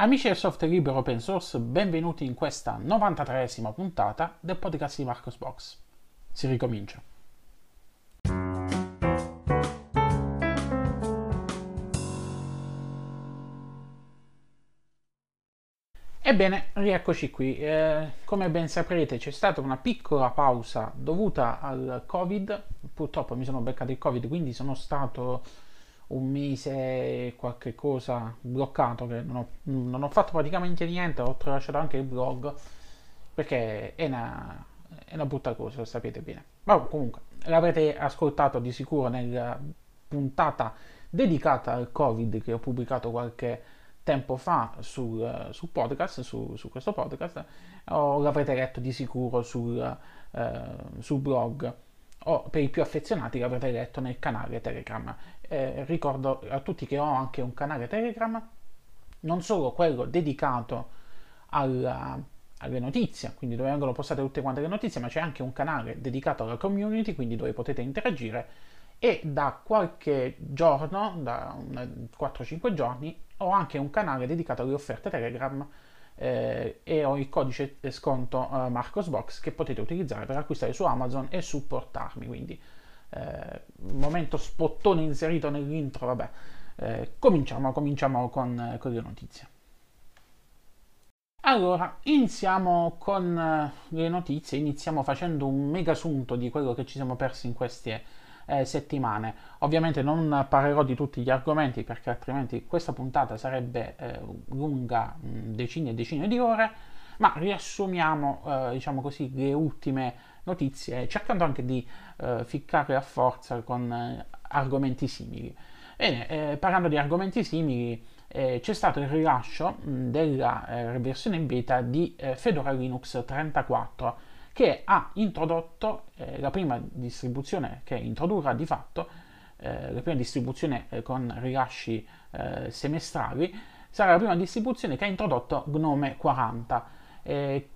Amici del software libero open source, benvenuti in questa 93esima puntata del podcast di Marcos Box. Si ricomincia. Ebbene, rieccoci qui. Eh, come ben saprete c'è stata una piccola pausa dovuta al Covid. Purtroppo mi sono beccato il Covid, quindi sono stato un mese qualche cosa bloccato che non ho, non ho, fatto praticamente niente, ho tralasciato anche il blog perché è una, è una brutta cosa, lo sapete bene. Ma comunque, l'avrete ascoltato di sicuro nella puntata dedicata al Covid che ho pubblicato qualche tempo fa sul, sul podcast, su, su, questo podcast, o l'avrete letto di sicuro sul, eh, sul blog o per i più affezionati l'avrete letto nel canale Telegram. Eh, ricordo a tutti che ho anche un canale Telegram, non solo quello dedicato alla, alle notizie, quindi dove vengono postate tutte quante le notizie, ma c'è anche un canale dedicato alla community, quindi dove potete interagire e da qualche giorno, da 4-5 giorni, ho anche un canale dedicato alle offerte Telegram eh, e ho il codice sconto eh, Marcosbox che potete utilizzare per acquistare su Amazon e supportarmi. Quindi, eh, momento spottone inserito nell'intro, vabbè. Eh, cominciamo, cominciamo con, con, le notizie. Allora, iniziamo con eh, le notizie, iniziamo facendo un mega sunto di quello che ci siamo persi in queste eh, settimane. Ovviamente non parlerò di tutti gli argomenti perché altrimenti questa puntata sarebbe eh, lunga mh, decine e decine di ore, ma riassumiamo, eh, diciamo così, le ultime notizie, cercando anche di eh, ficcare a forza con eh, argomenti simili. Bene, eh, parlando di argomenti simili, eh, c'è stato il rilascio mh, della eh, versione beta di Fedora Linux 34 che ha introdotto la prima distribuzione che introdurrà di fatto la prima distribuzione con rilasci semestrali sarà la prima distribuzione che ha introdotto Gnome 40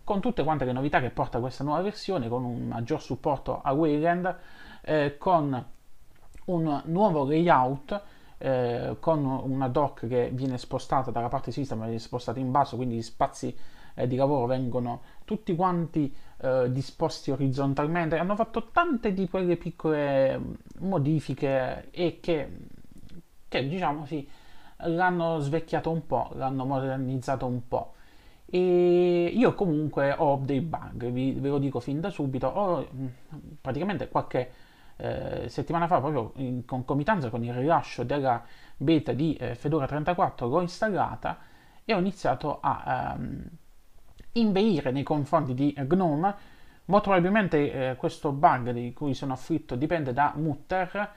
con tutte quante le novità che porta questa nuova versione con un maggior supporto a Wayland eh, con un nuovo layout eh, con una dock che viene spostata dalla parte sinistra ma viene spostata in basso quindi gli spazi eh, di lavoro vengono tutti quanti eh, disposti orizzontalmente, hanno fatto tante di quelle piccole mm, modifiche e che, che diciamo sì, l'hanno svecchiato un po', l'hanno modernizzato un po'. E io comunque ho dei bug, vi, ve lo dico fin da subito, ho mm, praticamente qualche eh, settimana fa, proprio in concomitanza con il rilascio della beta di eh, Fedora 34, l'ho installata e ho iniziato a... Um, inveire nei confronti di GNOME. Molto probabilmente eh, questo bug di cui sono afflitto dipende da Mutter.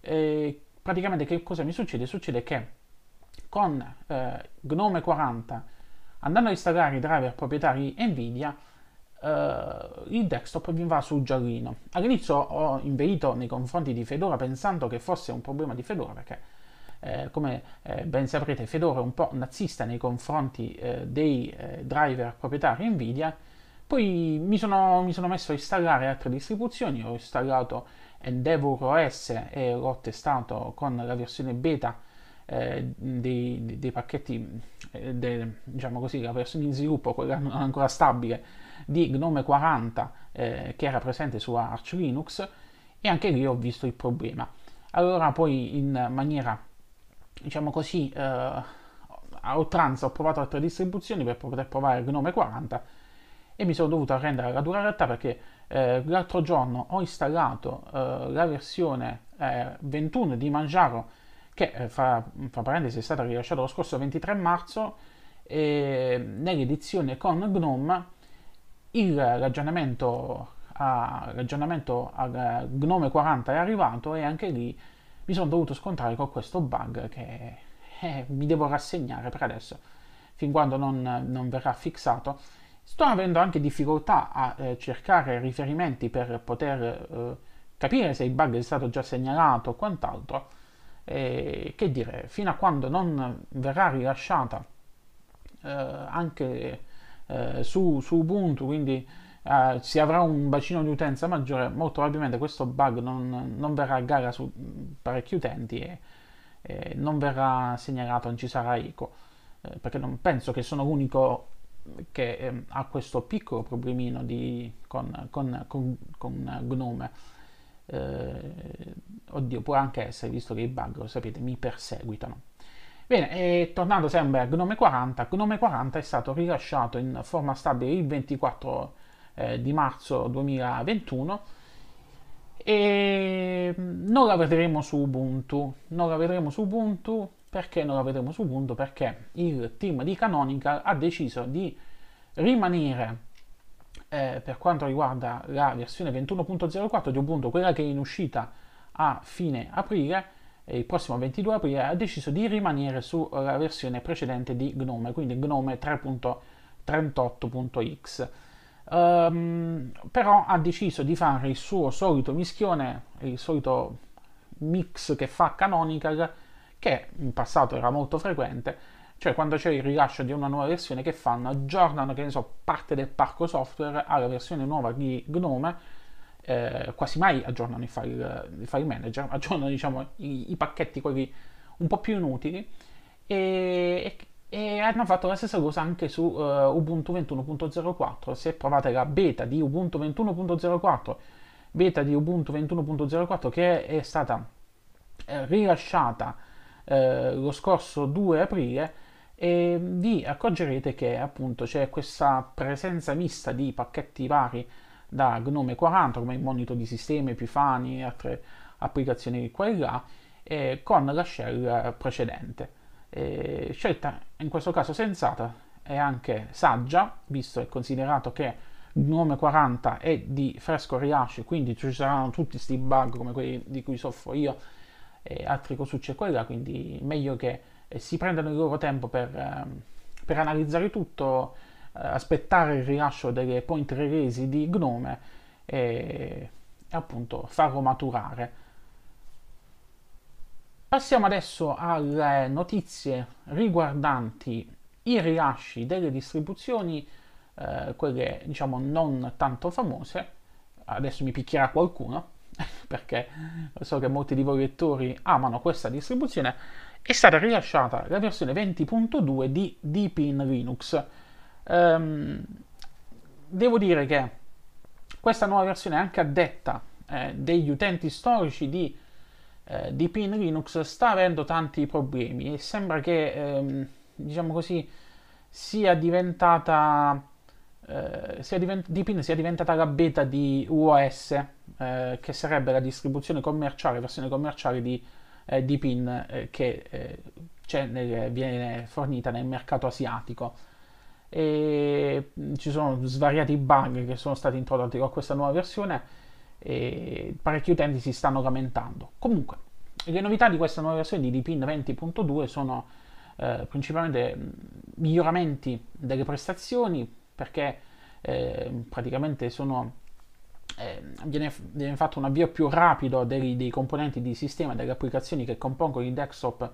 Praticamente che cosa mi succede? Succede che con eh, GNOME 40 andando a installare i driver proprietari Nvidia eh, il desktop mi va sul giallino. All'inizio ho inveito nei confronti di Fedora pensando che fosse un problema di Fedora perché eh, come eh, ben saprete Fedora è un po' nazista nei confronti eh, dei eh, driver proprietari Nvidia, poi mi sono, mi sono, messo a installare altre distribuzioni, ho installato Endeavour OS e l'ho testato con la versione beta eh, dei, dei, pacchetti, de, diciamo così, la versione in sviluppo, quella ancora stabile, di Gnome 40 che era presente su Arch Linux e anche lì ho visto il problema. Allora poi in maniera diciamo così, eh, a oltranza ho provato altre distribuzioni per poter provare Gnome 40 e mi sono dovuto arrendere alla dura realtà perché eh, l'altro giorno ho installato eh, la versione 21 eh, di Manjaro che eh, fra, fra, parentesi è stata rilasciata lo scorso 23 marzo e nell'edizione con GNOME il ragionamento, a, ragionamento al Gnome 40 è arrivato e anche lì mi sono dovuto scontrare con questo bug che eh, mi devo rassegnare per adesso, fin quando non, non verrà fissato. Sto avendo anche difficoltà a eh, cercare riferimenti per poter eh, capire se il bug è stato già segnalato o quant'altro. E, che dire, fino a quando non verrà rilasciata eh, anche eh, su, su Ubuntu, quindi uh, si avrà un bacino di utenza maggiore, molto probabilmente questo bug non, non verrà a gara su parecchi utenti e, e non verrà segnalato, non ci sarà eco. Eh, perché non penso che sono l'unico che eh, ha questo piccolo problemino di, con, con, con, con Gnome. Eh, oddio, può anche essere, visto che i bug, lo sapete, mi perseguitano. Bene, tornando sempre a Gnome 40, Gnome 40 è stato rilasciato in forma stabile il 24 eh, di marzo 2021 e non la vedremo su Ubuntu. Non la vedremo su Ubuntu perché non la vedremo su Ubuntu? Perché il team di Canonical ha deciso di rimanere eh, per quanto riguarda la versione 21.04 di Ubuntu, quella che è in uscita a fine aprile, il prossimo 22 aprile, ha deciso di rimanere sulla versione precedente di Gnome, quindi Gnome 3.38.x. Um, ehm, però ha deciso di fare il suo solito mischione, il solito mix che fa Canonical, che in passato era molto frequente, cioè quando c'è il rilascio di una nuova versione che fanno, aggiornano, che ne so, parte del parco software alla versione nuova di Gnome, eh, quasi mai aggiornano il file, il file manager, aggiornano diciamo i, i, pacchetti quelli un po' più inutili e, e hanno fatto la stessa cosa anche su uh, Ubuntu 21.04. Se provate la beta di Ubuntu 21.04, beta di Ubuntu 21.04 che è stata eh, rilasciata eh, lo scorso 2 aprile, e vi accorgerete che appunto c'è questa presenza mista di pacchetti vari da Gnome 40 come il monitor di sistema, Epifani e altre applicazioni qua e là eh, con la shell precedente. Eh, scelta in questo caso sensata e anche saggia, visto e considerato che Gnome 40 è di fresco rilascio, quindi ci saranno tutti questi bug come quelli di cui soffro io e altri cosucci e quella, quindi meglio che si prendano il loro tempo per, ehm, per analizzare tutto, eh, aspettare il rilascio delle point release di Gnome e, e appunto farlo maturare. Passiamo adesso alle notizie riguardanti i rilasci delle distribuzioni, eh, quelle diciamo non tanto famose. Adesso mi picchierà qualcuno, perché so che molti di voi lettori amano questa distribuzione è stata rilasciata la versione 20.2 di Deepin Linux. Um, devo dire che questa nuova versione anche addetta eh, degli utenti storici di eh, Deepin Linux sta avendo tanti problemi e sembra che, ehm, diciamo così, sia diventata eh, sia divent- Deepin sia diventata la beta di UOS, eh, che sarebbe la distribuzione commerciale, versione commerciale di eh, di PIN eh, che eh, nel, viene fornita nel mercato asiatico. E mm, ci sono svariati bug che sono stati introdotti con questa nuova versione e parecchi utenti si stanno lamentando. Comunque, le novità di questa nuova versione di DPIN 20.2 sono eh, principalmente mm, miglioramenti delle prestazioni perché eh, praticamente sono eh, viene, viene, fatto un avvio più rapido dei, dei, componenti di sistema, delle applicazioni che compongono il desktop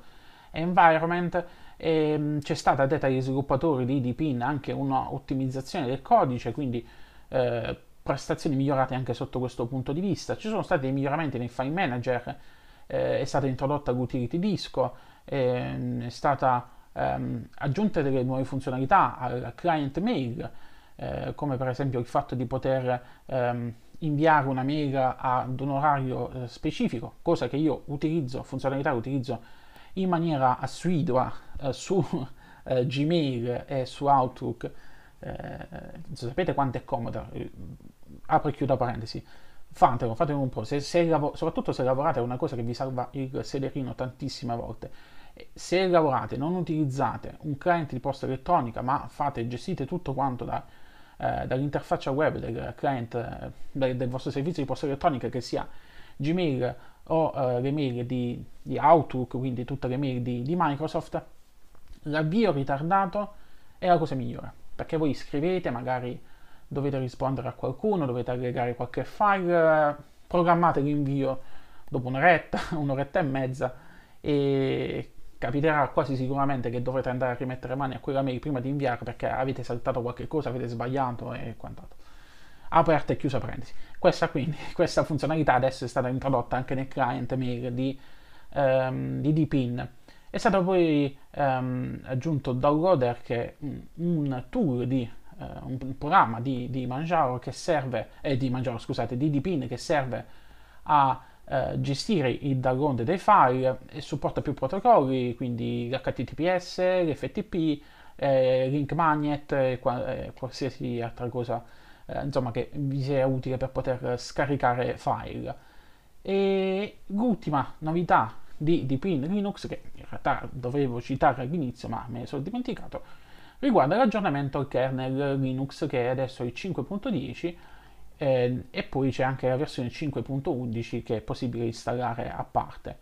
environment. E, mh, c'è stata detta agli sviluppatori di DPIN anche un'ottimizzazione del codice, quindi eh, prestazioni migliorate anche sotto questo punto di vista. Ci sono stati dei miglioramenti nel file manager, eh, è stata introdotta l'utility disco, ehm, è stata ehm, aggiunta delle nuove funzionalità al client mail. Eh, come per esempio il fatto di poter ehm, inviare una mail ad un orario eh, specifico, cosa che io utilizzo, funzionalità che utilizzo in maniera assidua eh, su eh, Gmail e su Outlook. Eh, sapete quanto è comoda? Eh, apro e chiudo parentesi. Fatelo, fatelo un po', se, se lav- soprattutto se lavorate è una cosa che vi salva il sederino tantissime volte. Se lavorate, non utilizzate un client di posta elettronica, ma fate, gestite tutto quanto da eh, dall'interfaccia web del client eh, del, del, vostro servizio di posta elettronica che sia Gmail o eh, le mail di, di, Outlook, quindi tutte le mail di, di Microsoft, l'avvio ritardato è la cosa migliore perché voi scrivete, magari dovete rispondere a qualcuno, dovete aggregare qualche file, programmate l'invio dopo un'oretta, un'oretta e mezza e capiterà quasi sicuramente che dovrete andare a rimettere mani a quella mail prima di inviare perché avete saltato qualche cosa, avete sbagliato e quant'altro. Aperta e chiusa parentesi. Questa quindi, questa funzionalità adesso è stata introdotta anche nel client mail di, um, di DPIN È stato poi ehm, aggiunto Downloader che è un tool di eh, un programma di, di Manjaro che serve, eh, di Manjaro, scusate, di Deepin che serve a eh, gestire il download dei file e supporta più protocolli, quindi l'HTTPS, l'FTP, eh, link magnet e eh, qualsiasi altra cosa eh, insomma, che vi sia utile per poter scaricare file. E l'ultima novità di Deepin Linux, che in realtà dovevo citare all'inizio ma me ne sono dimenticato, riguarda l'aggiornamento al kernel Linux che è adesso il 5.10 eh, e poi c'è anche la versione 5.11 che è possibile installare a parte.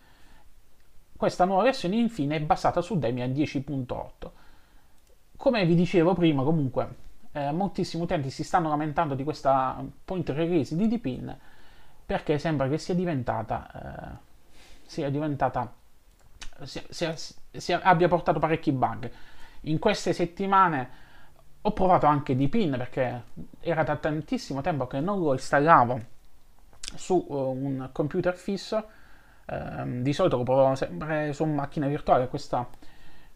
Questa nuova versione infine è basata su Debian 10.8. Come vi dicevo prima comunque eh, moltissimi utenti si stanno lamentando di questa point release di Deepin perché sembra che sia diventata, eh, sia diventata sia, sia, abbia portato parecchi bug. In queste settimane ho provato anche Deepin perché era da tantissimo tempo che non lo installavo su uh, un computer fisso. Uh, di solito lo provavo sempre su macchina virtuale. Questa,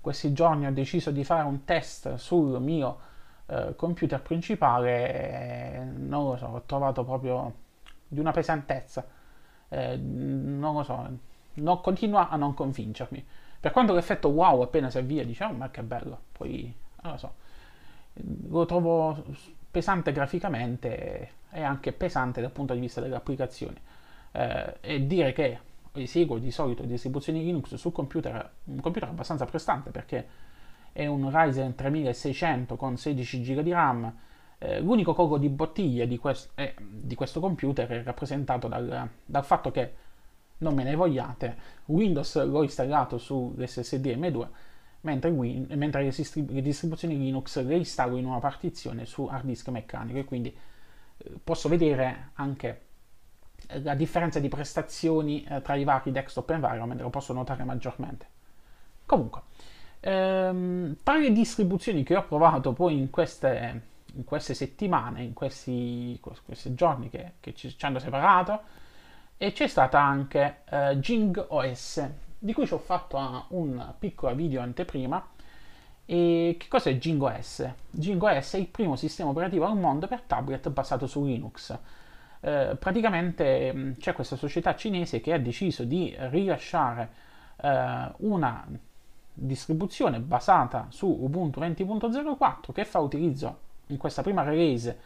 questi giorni ho deciso di fare un test sul mio uh, computer principale. Non lo so, ho trovato proprio di una pesantezza. Eh, non lo so, non, continua a non convincermi. Per quanto l'effetto wow appena si avvia, diciamo, ma che bello, poi non lo so lo trovo pesante graficamente e anche pesante dal punto di vista delle applicazioni. Eh, e dire che eseguo di solito distribuzioni Linux su computer, un computer abbastanza prestante perché è un Ryzen 3600 con 16 GB di RAM. Eh, l'unico collo di bottiglia di, quest- eh, di, questo computer è rappresentato dal, dal, fatto che, non me ne vogliate, Windows l'ho installato sull'SSD M2 mentre, Win, mentre le, distribu- le, distribuzioni Linux le installo in una partizione su hard disk meccanico e quindi eh, posso vedere anche eh, la differenza di prestazioni eh, tra i vari desktop environment, lo posso notare maggiormente. Comunque, ehm, tra le distribuzioni che ho provato poi in queste, in queste settimane, in questi, questi giorni che, che, ci, ci hanno separato, e c'è stata anche eh, Jing OS, di cui ci ho fatto un piccolo video anteprima. E che cos'è Jingo S? Jingo S è il primo sistema operativo al mondo per tablet basato su Linux. Eh, praticamente mm, c'è questa società cinese che ha deciso di rilasciare eh, una distribuzione basata su Ubuntu 20.04 che fa utilizzo in questa prima release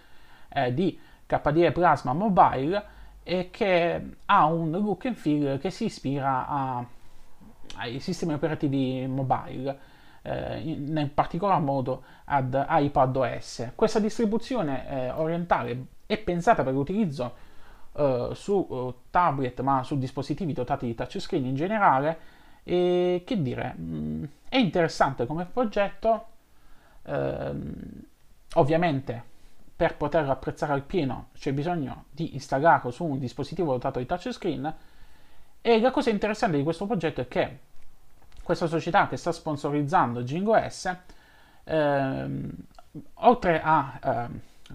eh, di KDE Plasma Mobile e che ha un look and feel che si ispira a ai sistemi operativi mobile, eh, in, in, particolar modo ad iPadOS. Questa distribuzione eh, orientale è pensata per l'utilizzo eh, su uh, tablet, ma su dispositivi dotati di touchscreen in generale. E che dire, mh, mm, è interessante come progetto. Ehm, ovviamente per poterlo apprezzare al pieno c'è bisogno di installarlo su un dispositivo dotato di touchscreen e la cosa interessante di questo progetto è che questa società che sta sponsorizzando Jingo S, ehm, oltre a eh,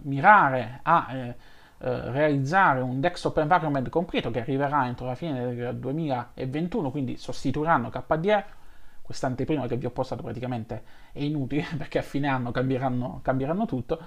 mirare a eh, eh, realizzare un desktop environment completo che arriverà entro la fine del 2021, quindi sostituiranno KDE, quest'anteprima che vi ho postato praticamente è inutile perché a fine anno cambieranno, cambieranno tutto.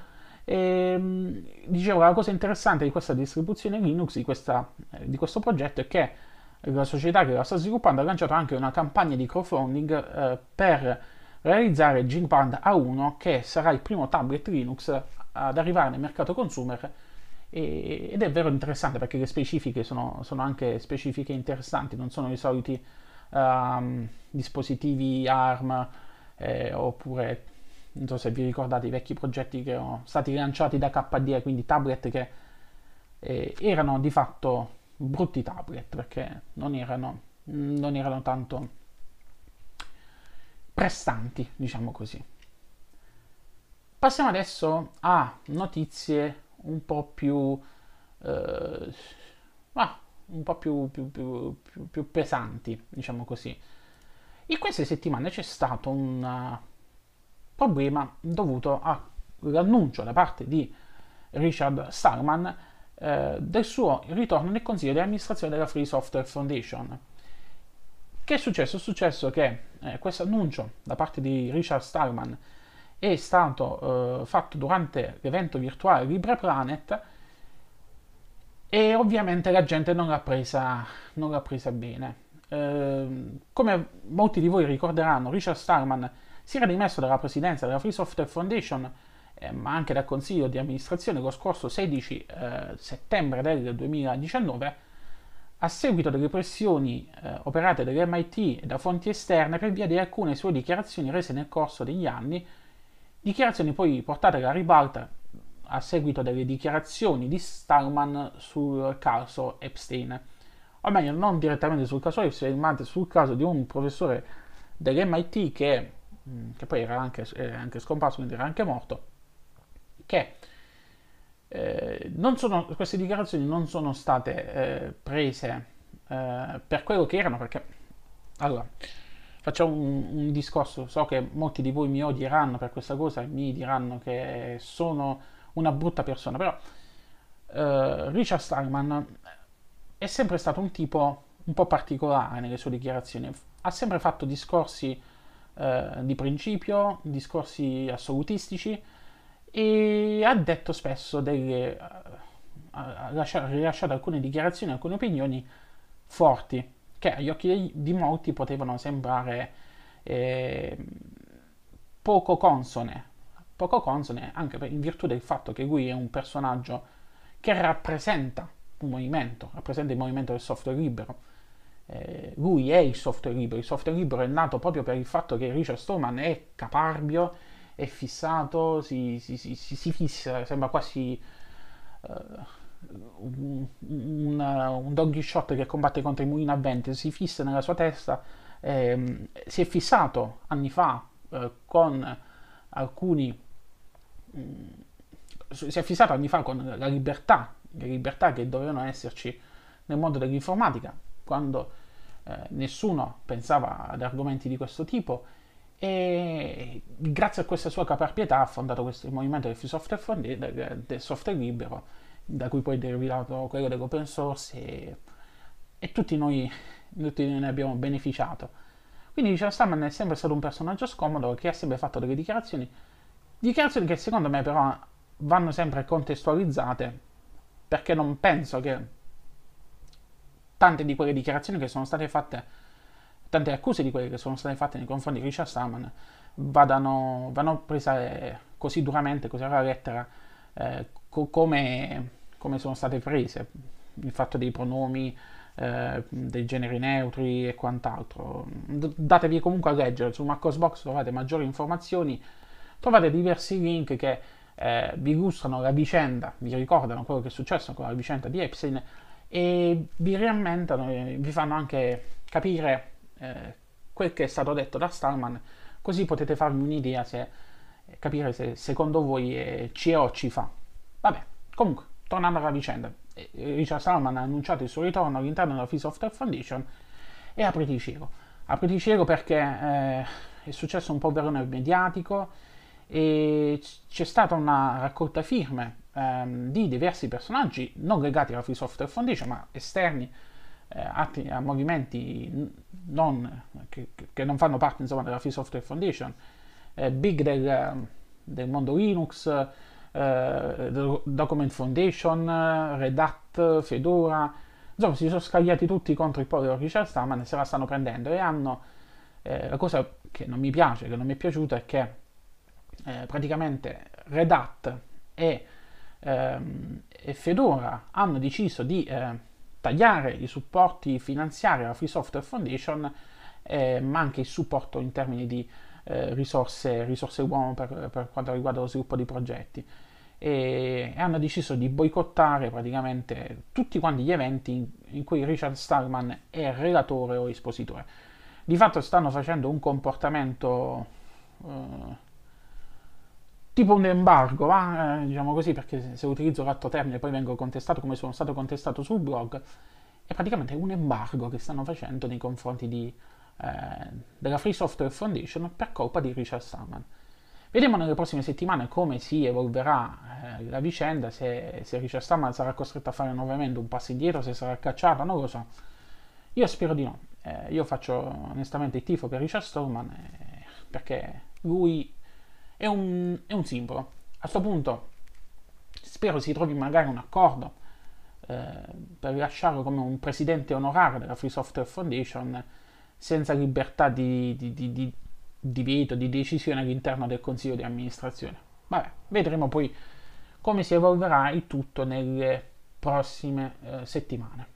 E, ehm, dicevo, la cosa interessante di questa distribuzione Linux, di, questa, eh, di questo progetto, è che la società che la sta sviluppando ha lanciato anche una campagna di crowdfunding eh, per realizzare Gpad A1 che sarà il primo tablet Linux ad arrivare nel mercato consumer. E, ed è vero interessante perché le specifiche sono, sono anche specifiche interessanti, non sono i soliti um, dispositivi ARM eh, oppure non so se vi ricordate i vecchi progetti che sono stati lanciati da KDE, quindi tablet che eh, erano di fatto brutti tablet perché non erano, non erano tanto prestanti, diciamo così. Passiamo adesso a notizie un po' più, eh, ah, un po più, più, più, più, pesanti, diciamo così. In queste settimane c'è stato un uh, problema dovuto all'annuncio da parte di Richard Stallman eh, del suo ritorno nel consiglio di amministrazione della Free Software Foundation. Che è successo? È successo che eh, questo annuncio da parte di Richard Stallman è stato eh, fatto durante l'evento virtuale Libre Planet e ovviamente la gente non l'ha presa, non l'ha presa bene. Eh, come molti di voi ricorderanno, Richard Stallman si era dimesso dalla presidenza della Free Software Foundation, eh, ma anche dal consiglio di amministrazione lo scorso 16 eh, settembre del 2019 a seguito delle pressioni eh, operate dall'MIT e da fonti esterne per via di alcune sue dichiarazioni rese nel corso degli anni, dichiarazioni poi portate alla ribalta a seguito delle dichiarazioni di Stallman sul caso Epstein. O meglio, non direttamente sul caso Epstein, ma sul caso di un professore dell'MIT che, mm, che poi era anche, era anche scomparso, quindi era anche morto, che eh, sono, queste dichiarazioni non sono state eh, prese eh, per quello che erano, perché allora facciamo un, un, discorso. So che molti di voi mi odieranno per questa cosa e mi diranno che sono una brutta persona, però uh, Richard Stallman è sempre stato un tipo un po' particolare nelle sue dichiarazioni, ha sempre fatto discorsi uh, di principio, discorsi assolutistici e ha detto spesso delle... ha rilasciato alcune dichiarazioni, alcune opinioni forti che agli occhi di molti potevano sembrare eh, poco consone poco consone anche per, in virtù del fatto che lui è un personaggio che rappresenta un movimento, rappresenta il movimento del software libero. Eh, lui è il software libero, il software libero è nato proprio per il fatto che Richard Stallman è caparbio, è fissato, si, si, si, si fissa, sembra quasi uh, un, un, un, Don Quixote che combatte contro i mulini a vento, si fissa nella sua testa, eh, si è fissato anni fa eh, con alcuni Mm, si è fissato anni fa con la libertà, le libertà che dovevano esserci nel mondo dell'informatica, quando eh, nessuno pensava ad argomenti di questo tipo e grazie a questa sua caparbietà ha fondato questo, movimento del free software, fondi, del, software libero, da cui poi è derivato quello dell'open source e, e tutti, noi, tutti noi ne abbiamo beneficiato. Quindi Richard Stallman è sempre stato un personaggio scomodo che ha sempre fatto delle dichiarazioni Dichiarazioni che secondo me però vanno sempre contestualizzate perché non penso che tante di quelle dichiarazioni che sono state fatte, tante accuse di quelle che sono state fatte nei confronti di Richard Stallman vadano, vanno prese così duramente, così alla lettera, eh, co- come, come, sono state prese. Il fatto dei pronomi, eh, dei generi neutri e quant'altro. D- datevi comunque a leggere, su Marcosbox trovate maggiori informazioni trovate diversi link che eh, vi illustrano la vicenda, vi ricordano quello che è successo con la vicenda di Epstein e vi riammentano vi fanno anche capire eh, quel che è stato detto da Stallman, così potete farvi un'idea se capire se secondo voi ci è o ci fa. Vabbè, comunque, tornando alla vicenda, eh, Richard Stallman ha annunciato il suo ritorno all'interno della Free Software Foundation e apriti cielo. Apriti cielo perché eh, è successo un po' verone mediatico, e c'è stata una raccolta firme ehm, di diversi personaggi non legati alla Free Software Foundation ma esterni eh, atti, a movimenti non, che, che, non fanno parte insomma, della Free Software Foundation eh, big del, del, mondo Linux eh, Document Foundation Red Hat, Fedora insomma si sono scagliati tutti contro il povero Richard Stallman e se la stanno prendendo e hanno eh, la cosa che non mi piace, che non mi è piaciuta è che eh, praticamente Red Hat e, ehm, e, Fedora hanno deciso di eh, tagliare i supporti finanziari alla Free Software Foundation, eh, ma anche il supporto in termini di eh, risorse, risorse uomo per, per, quanto riguarda lo sviluppo di progetti. E, e hanno deciso di boicottare praticamente tutti quanti gli eventi in, in cui Richard Stallman è relatore o espositore. Di fatto stanno facendo un comportamento uh, tipo un embargo, va? Eh, diciamo così, perché se utilizzo l'altro termine poi vengo contestato come sono stato contestato sul blog, è praticamente un embargo che stanno facendo nei confronti di, eh, della Free Software Foundation per colpa di Richard Stallman. Vedremo nelle prossime settimane come si evolverà eh, la vicenda, se, se, Richard Stallman sarà costretto a fare nuovamente un passo indietro, se sarà cacciato, non lo so. Io spero di no. eh, io faccio onestamente il tifo per Richard Stallman eh, perché lui è un, è un simbolo. A questo punto spero si trovi magari un accordo eh, per rilasciarlo come un presidente onorario della Free Software Foundation senza libertà di, di, di, di veto, di decisione all'interno del consiglio di amministrazione. Vabbè, vedremo poi come si evolverà il tutto nelle prossime eh, settimane.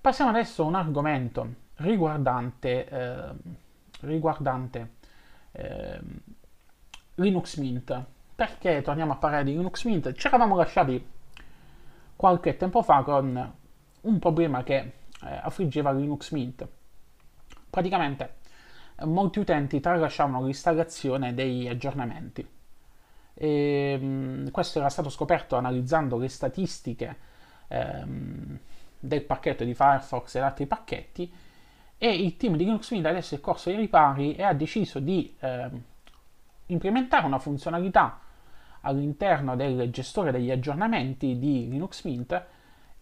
Passiamo adesso a un argomento riguardante, eh, riguardante eh, Linux Mint. Perché torniamo a parlare di Linux Mint? Ci eravamo lasciati qualche tempo fa con un problema che eh, affliggeva Linux Mint. Praticamente molti utenti tralasciavano l'installazione degli aggiornamenti. E, mh, questo era stato scoperto analizzando le statistiche ehm, del pacchetto di Firefox e altri pacchetti e il team di Linux Mint adesso è corso ai ripari e ha deciso di ehm, implementare una funzionalità all'interno del gestore degli aggiornamenti di Linux Mint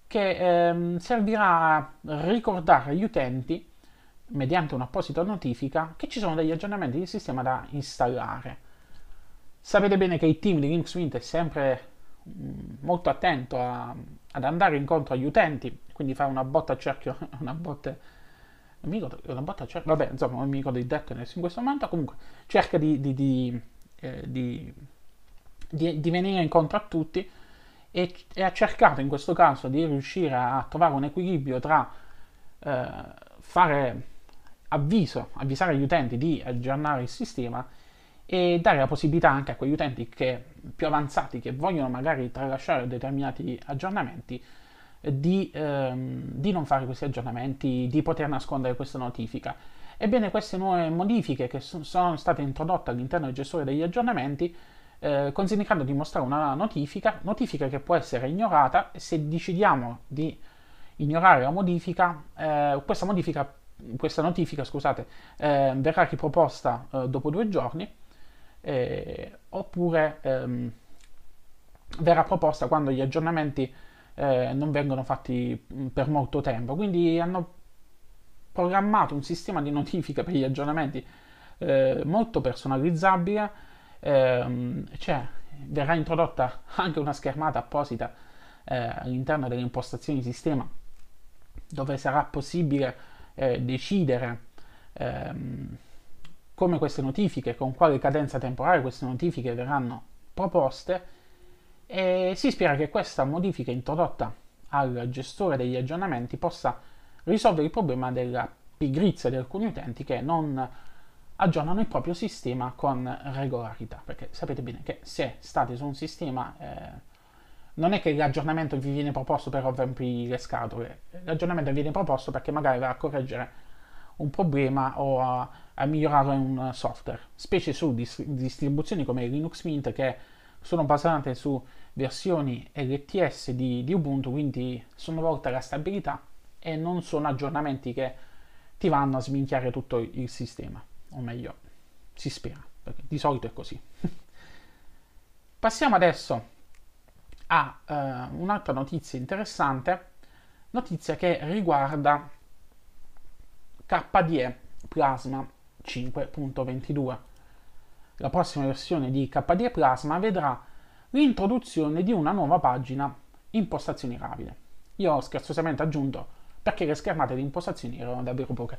che ehm, servirà a ricordare agli utenti mediante un'apposita notifica che ci sono degli aggiornamenti di sistema da installare. Sapete bene che il team di Linux Mint è sempre mm, molto attento a, ad andare incontro agli utenti, quindi fare una botta a cerchio, una botta, non mi ricordo, una botta a cerchio, vabbè, insomma, non mi il detto in questo momento, comunque cerca di, di, di, eh, di, di venire incontro a tutti e, e, ha cercato in questo caso di riuscire a trovare un equilibrio tra eh, fare avviso, avvisare gli utenti di aggiornare il sistema e dare la possibilità anche a quegli utenti che, più avanzati che vogliono magari tralasciare determinati aggiornamenti di, ehm, di, non fare questi aggiornamenti, di poter nascondere questa notifica. Ebbene, queste nuove modifiche che sono state introdotte all'interno del gestore degli aggiornamenti eh, considerando di mostrare una notifica, notifica che può essere ignorata se decidiamo di ignorare la modifica, eh, questa modifica questa notifica scusate, eh, verrà riproposta eh, dopo due giorni eh, oppure ehm, verrà proposta quando gli aggiornamenti eh, non vengono fatti mm, per molto tempo. Quindi hanno programmato un sistema di notifica per gli aggiornamenti eh, molto personalizzabile, ehm, cioè verrà introdotta anche una schermata apposita eh, all'interno delle impostazioni di sistema dove sarà possibile eh, decidere ehm, come queste notifiche, con quale cadenza temporale queste notifiche verranno proposte e si spera che questa modifica introdotta al gestore degli aggiornamenti possa risolvere il problema della pigrizia di alcuni utenti che non aggiornano il proprio sistema con regolarità, perché sapete bene che se state su un sistema eh, non è che l'aggiornamento vi viene proposto per rompervi le scatole, l'aggiornamento viene proposto perché magari va a correggere un problema o a, a migliorare un software, specie su dist- distribuzioni come Linux Mint che sono basate su versioni LTS di, di Ubuntu, quindi sono volte alla stabilità e non sono aggiornamenti che ti vanno a sminchiare tutto il sistema, o meglio, si spera, perché di solito è così. Passiamo adesso a uh, un'altra notizia interessante, notizia che riguarda KDE Plasma 5.22. La prossima versione di KDE Plasma vedrà l'introduzione di una nuova pagina impostazioni rapide. Io ho scherzosamente aggiunto perché le schermate di impostazioni erano davvero poche.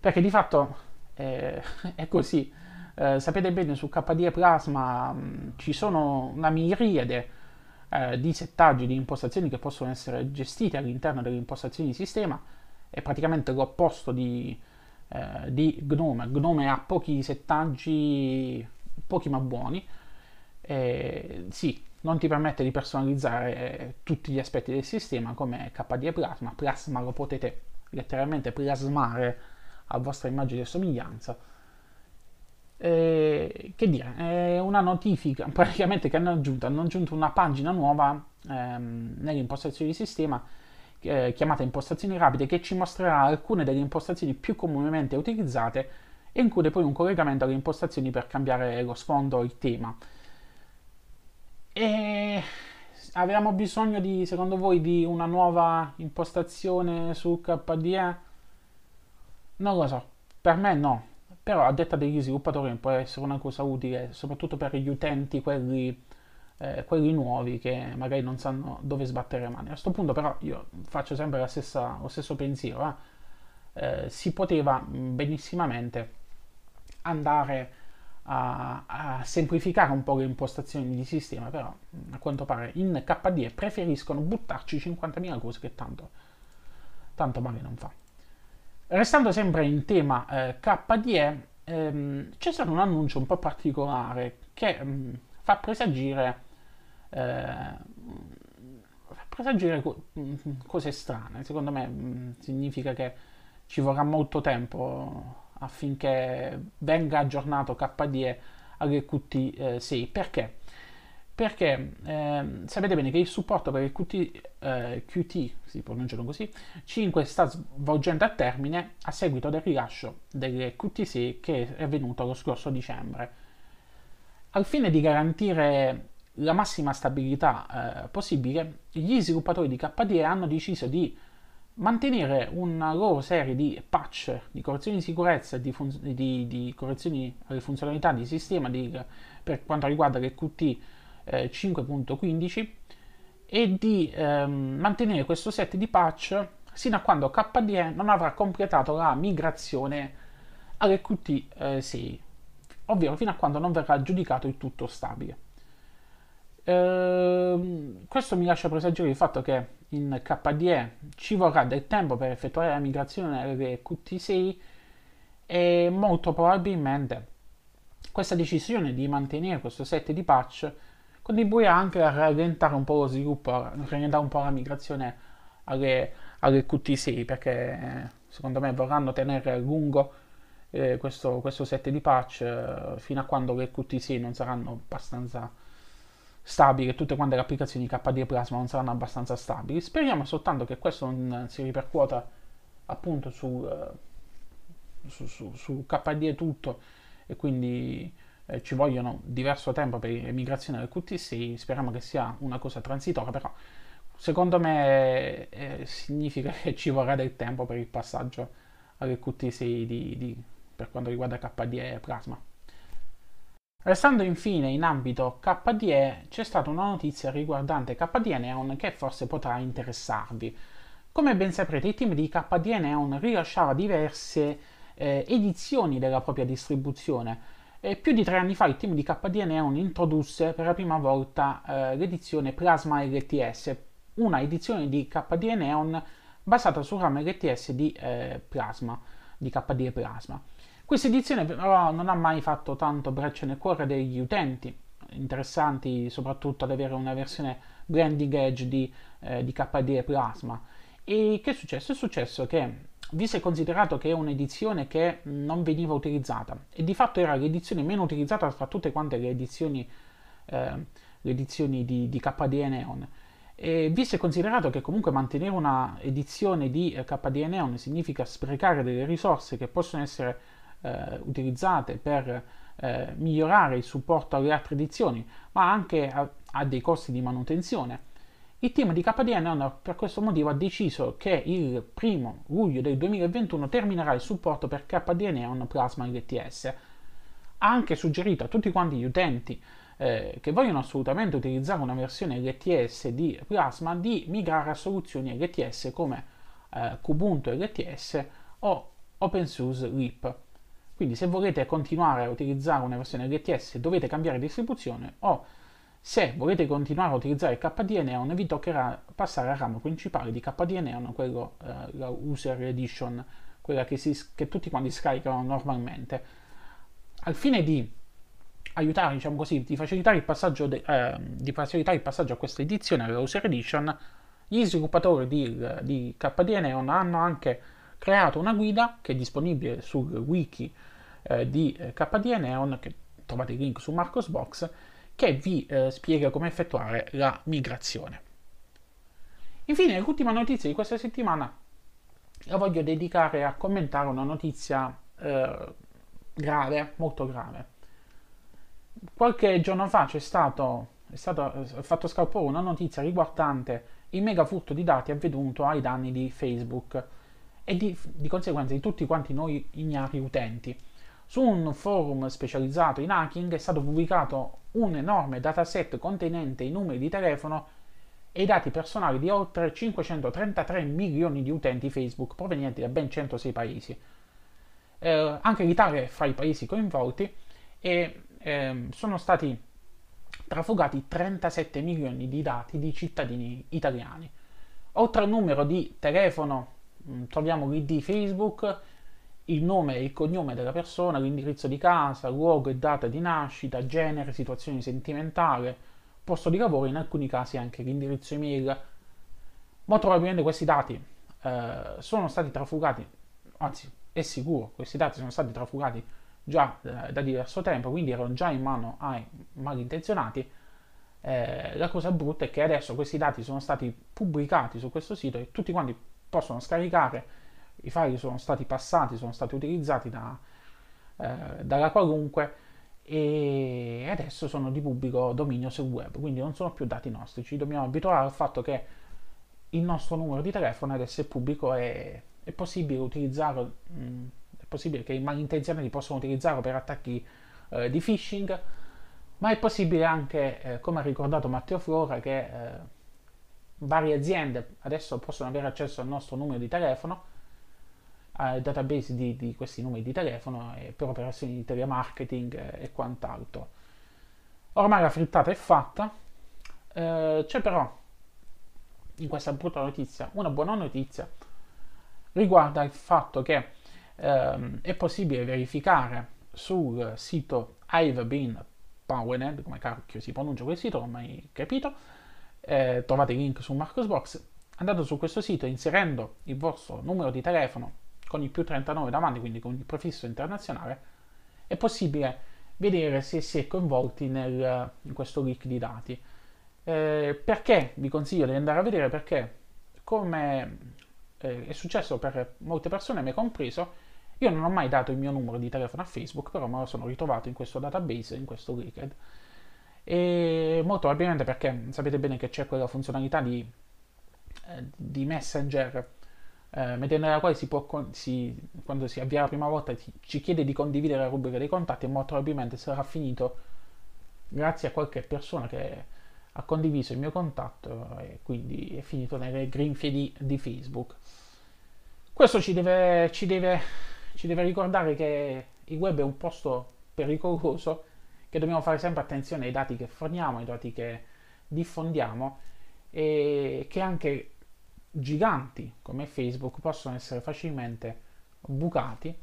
Perché di fatto eh, è così. Eh, sapete bene, su KDE Plasma mh, ci sono una miriade eh, di settaggi di impostazioni che possono essere gestite all'interno delle impostazioni di sistema è praticamente l'opposto di, eh, di Gnome. Gnome ha pochi settaggi, pochi ma buoni. Eh, sì, non ti permette di personalizzare eh, tutti gli aspetti del sistema come KDE Plasma. Plasma lo potete letteralmente plasmare a vostra immagine e somiglianza eh, che dire, è una notifica praticamente che hanno aggiunto, hanno aggiunto una pagina nuova ehm, nelle di sistema eh, chiamata impostazioni rapide che ci mostrerà alcune delle impostazioni più comunemente utilizzate e include poi un collegamento alle impostazioni per cambiare lo sfondo o il tema. E avevamo bisogno di, secondo voi, di una nuova impostazione su KDE? Non lo so, per me no, però a detta degli sviluppatori può essere una cosa utile, soprattutto per gli utenti, quelli, eh, quelli nuovi che magari non sanno dove sbattere le mani. A questo punto però io faccio sempre stessa, lo stesso pensiero, eh? Eh, si poteva benissimamente andare a, a, semplificare un po' le impostazioni di sistema, però a quanto pare in KDE preferiscono buttarci 50.000 cose che tanto, tanto male non fa. Restando sempre in tema eh, KDE, ehm, c'è stato un annuncio un po' particolare che mh, mm, fa presagire, eh, fa presagire co- cose strane. Secondo me mm, significa che ci vorrà molto tempo affinché venga aggiornato KDE all'QT6. Perché? Perché eh, sapete bene che il supporto per il QT, eh, QT, si pronunciano così, 5 sta svolgendo a termine a seguito del rilascio delle QT6 che è avvenuto lo scorso dicembre. Al fine di garantire la massima stabilità eh, possibile, gli sviluppatori di KDE hanno deciso di mantenere una loro serie di patch, di correzioni di sicurezza e di, fun- di, di, correzioni alle funzionalità di sistema di, per quanto riguarda le Qt eh, 5.15 e di ehm, mantenere questo set di patch sino a quando KDE non avrà completato la migrazione alle Qt eh, 6, ovvero fino a quando non verrà giudicato il tutto stabile. Ehm, questo mi lascia presagire il fatto che in KDE ci vorrà del tempo per effettuare la migrazione alle Qt6 e molto probabilmente questa decisione di mantenere questo set di patch contribuirà anche a rallentare un po' lo sviluppo, a rallentare un po' la migrazione alle, alle Qt6 perché secondo me vorranno tenere a lungo eh, questo, questo, set di patch eh, fino a quando le Qt6 non saranno abbastanza stabili, tutte quante le applicazioni KDE Plasma non saranno abbastanza stabili. Speriamo soltanto che questo non si ripercuota appunto su, uh, su, su, su KDE tutto e quindi eh, ci vogliono diverso tempo per l'emigrazione del QT6, speriamo che sia una cosa transitoria, però secondo me eh, significa che ci vorrà del tempo per il passaggio alle QT6 di, di, per quanto riguarda KDE Plasma. Restando infine in ambito KDE, c'è stata una notizia riguardante KDE Neon che forse potrà interessarvi. Come ben saprete, il team di KDE Neon rilasciava diverse eh, edizioni della propria distribuzione. E più di tre anni fa il team di KDE Neon introdusse per la prima volta eh, l'edizione Plasma LTS, una edizione di KDE Neon basata sul RAM LTS di eh, Plasma, di KDE Plasma. Questa edizione però non ha mai fatto tanto breccia nel cuore degli utenti, interessanti soprattutto ad avere una versione branding edge di, eh, di KDE Plasma. E che è successo? È successo che, visto e considerato che è un'edizione che non veniva utilizzata, e di fatto era l'edizione meno utilizzata fra tutte quante le edizioni, eh, le edizioni di, di KDE Neon, e visto e considerato che comunque mantenere una edizione di eh, KDE Neon significa sprecare delle risorse che possono essere eh, utilizzate per eh, migliorare il supporto alle altre edizioni, ma anche a, a dei costi di manutenzione. Il team di KDN per questo motivo ha deciso che il 1 luglio del 2021 terminerà il supporto per KDE Neon Plasma LTS. Ha anche suggerito a tutti quanti gli utenti eh, che vogliono assolutamente utilizzare una versione LTS di Plasma di migrare a soluzioni LTS come eh, Kubuntu LTS o OpenSUSE LIP. Quindi se volete continuare a utilizzare una versione LTS dovete cambiare distribuzione o se volete continuare a utilizzare KDE Neon vi toccherà passare al ramo principale di KDE Neon, quello, eh, la User Edition, quella che, si, che tutti quanti scaricano normalmente. Al fine di aiutare, diciamo così, di facilitare il passaggio, de, eh, di facilitare il passaggio a questa edizione, la User Edition, gli sviluppatori di, di KDE Neon hanno anche creato una guida che è disponibile sul wiki eh, di eh, KDE Neon, che trovate il link su Marcosbox, che vi eh, spiega come effettuare la migrazione. Infine, l'ultima notizia di questa settimana la voglio dedicare a commentare una notizia eh, grave, molto grave. Qualche giorno fa c'è stato, è stato è fatto scalpore una notizia riguardante il mega furto di dati avvenuto ai danni di Facebook e di, di conseguenza di tutti quanti noi ignari utenti. Su un forum specializzato in hacking è stato pubblicato un enorme dataset contenente i numeri di telefono e i dati personali di oltre 533 milioni di utenti Facebook provenienti da ben 106 paesi. Eh, anche l'Italia è fra i paesi coinvolti e eh, sono stati trafugati 37 milioni di dati di cittadini italiani. Oltre al numero di telefono troviamo l'ID Facebook, il nome e il cognome della persona, l'indirizzo di casa, luogo e data di nascita, genere, situazione sentimentale, posto di lavoro, in alcuni casi anche l'indirizzo email. Molto probabilmente questi dati eh, sono stati trafugati, anzi è sicuro, questi dati sono stati trafugati già eh, da diverso tempo, quindi erano già in mano ai malintenzionati. Eh, la cosa brutta è che adesso questi dati sono stati pubblicati su questo sito e tutti quanti possono scaricare i file sono stati passati, sono stati utilizzati da, eh, dalla qualunque e adesso sono di pubblico dominio sul web, quindi non sono più dati nostri, ci dobbiamo abituare al fatto che il nostro numero di telefono adesso è pubblico e è possibile utilizzarlo, mh, mm, è possibile che i malintenzionati possano utilizzarlo per attacchi eh, di phishing, ma è possibile anche, eh, come ha ricordato Matteo Flora, che eh, varie aziende adesso possono avere accesso al nostro numero di telefono al database di, di, questi numeri di telefono eh, per operazioni di telemarketing eh, e quant'altro. Ormai la frittata è fatta, eh, c'è però in questa brutta notizia una buona notizia riguarda il fatto che ehm, è possibile verificare sul sito I've Been Powered, come cacchio si pronuncia quel sito, non ho mai capito, eh, trovate il link su Marcosbox, andate su questo sito inserendo il vostro numero di telefono con il più 39 davanti, quindi con il prefisso internazionale, è possibile vedere se si è coinvolti nel, in questo leak di dati. Eh, perché vi consiglio di andare a vedere? Perché, come eh, è successo per molte persone, me compreso, io non ho mai dato il mio numero di telefono a Facebook, però me lo sono ritrovato in questo database, in questo leaked. E molto probabilmente perché sapete bene che c'è quella funzionalità di, eh, di Messenger eh, mediante la quale si può, si, quando si avvia la prima volta ci, ci chiede di condividere la rubrica dei contatti e molto probabilmente sarà finito grazie a qualche persona che ha condiviso il mio contatto e quindi è finito nelle grinfie di, di Facebook. Questo ci deve, ci, deve, ci deve ricordare che il web è un posto pericoloso, che dobbiamo fare sempre attenzione ai dati che forniamo, ai dati che diffondiamo e che anche giganti come Facebook possono essere facilmente bucati,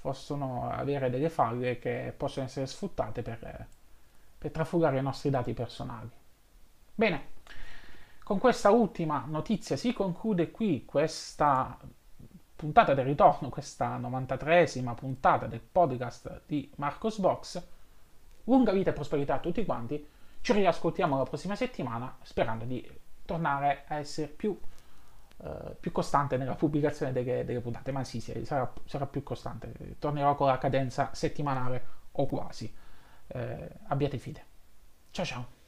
possono avere delle falle che possono essere sfruttate per, per trafugare i nostri dati personali. Bene, con questa ultima notizia si conclude qui questa puntata del ritorno, questa 93esima puntata del podcast di Marcos Box. Lunga vita e prosperità a tutti quanti. Ci riascoltiamo la prossima settimana sperando di tornare a essere più eh, più costante nella pubblicazione delle, delle puntate, ma sì, sì sarà, sarà, più costante. Tornerò con la cadenza settimanale o quasi. Eh, abbiate fide. Ciao ciao.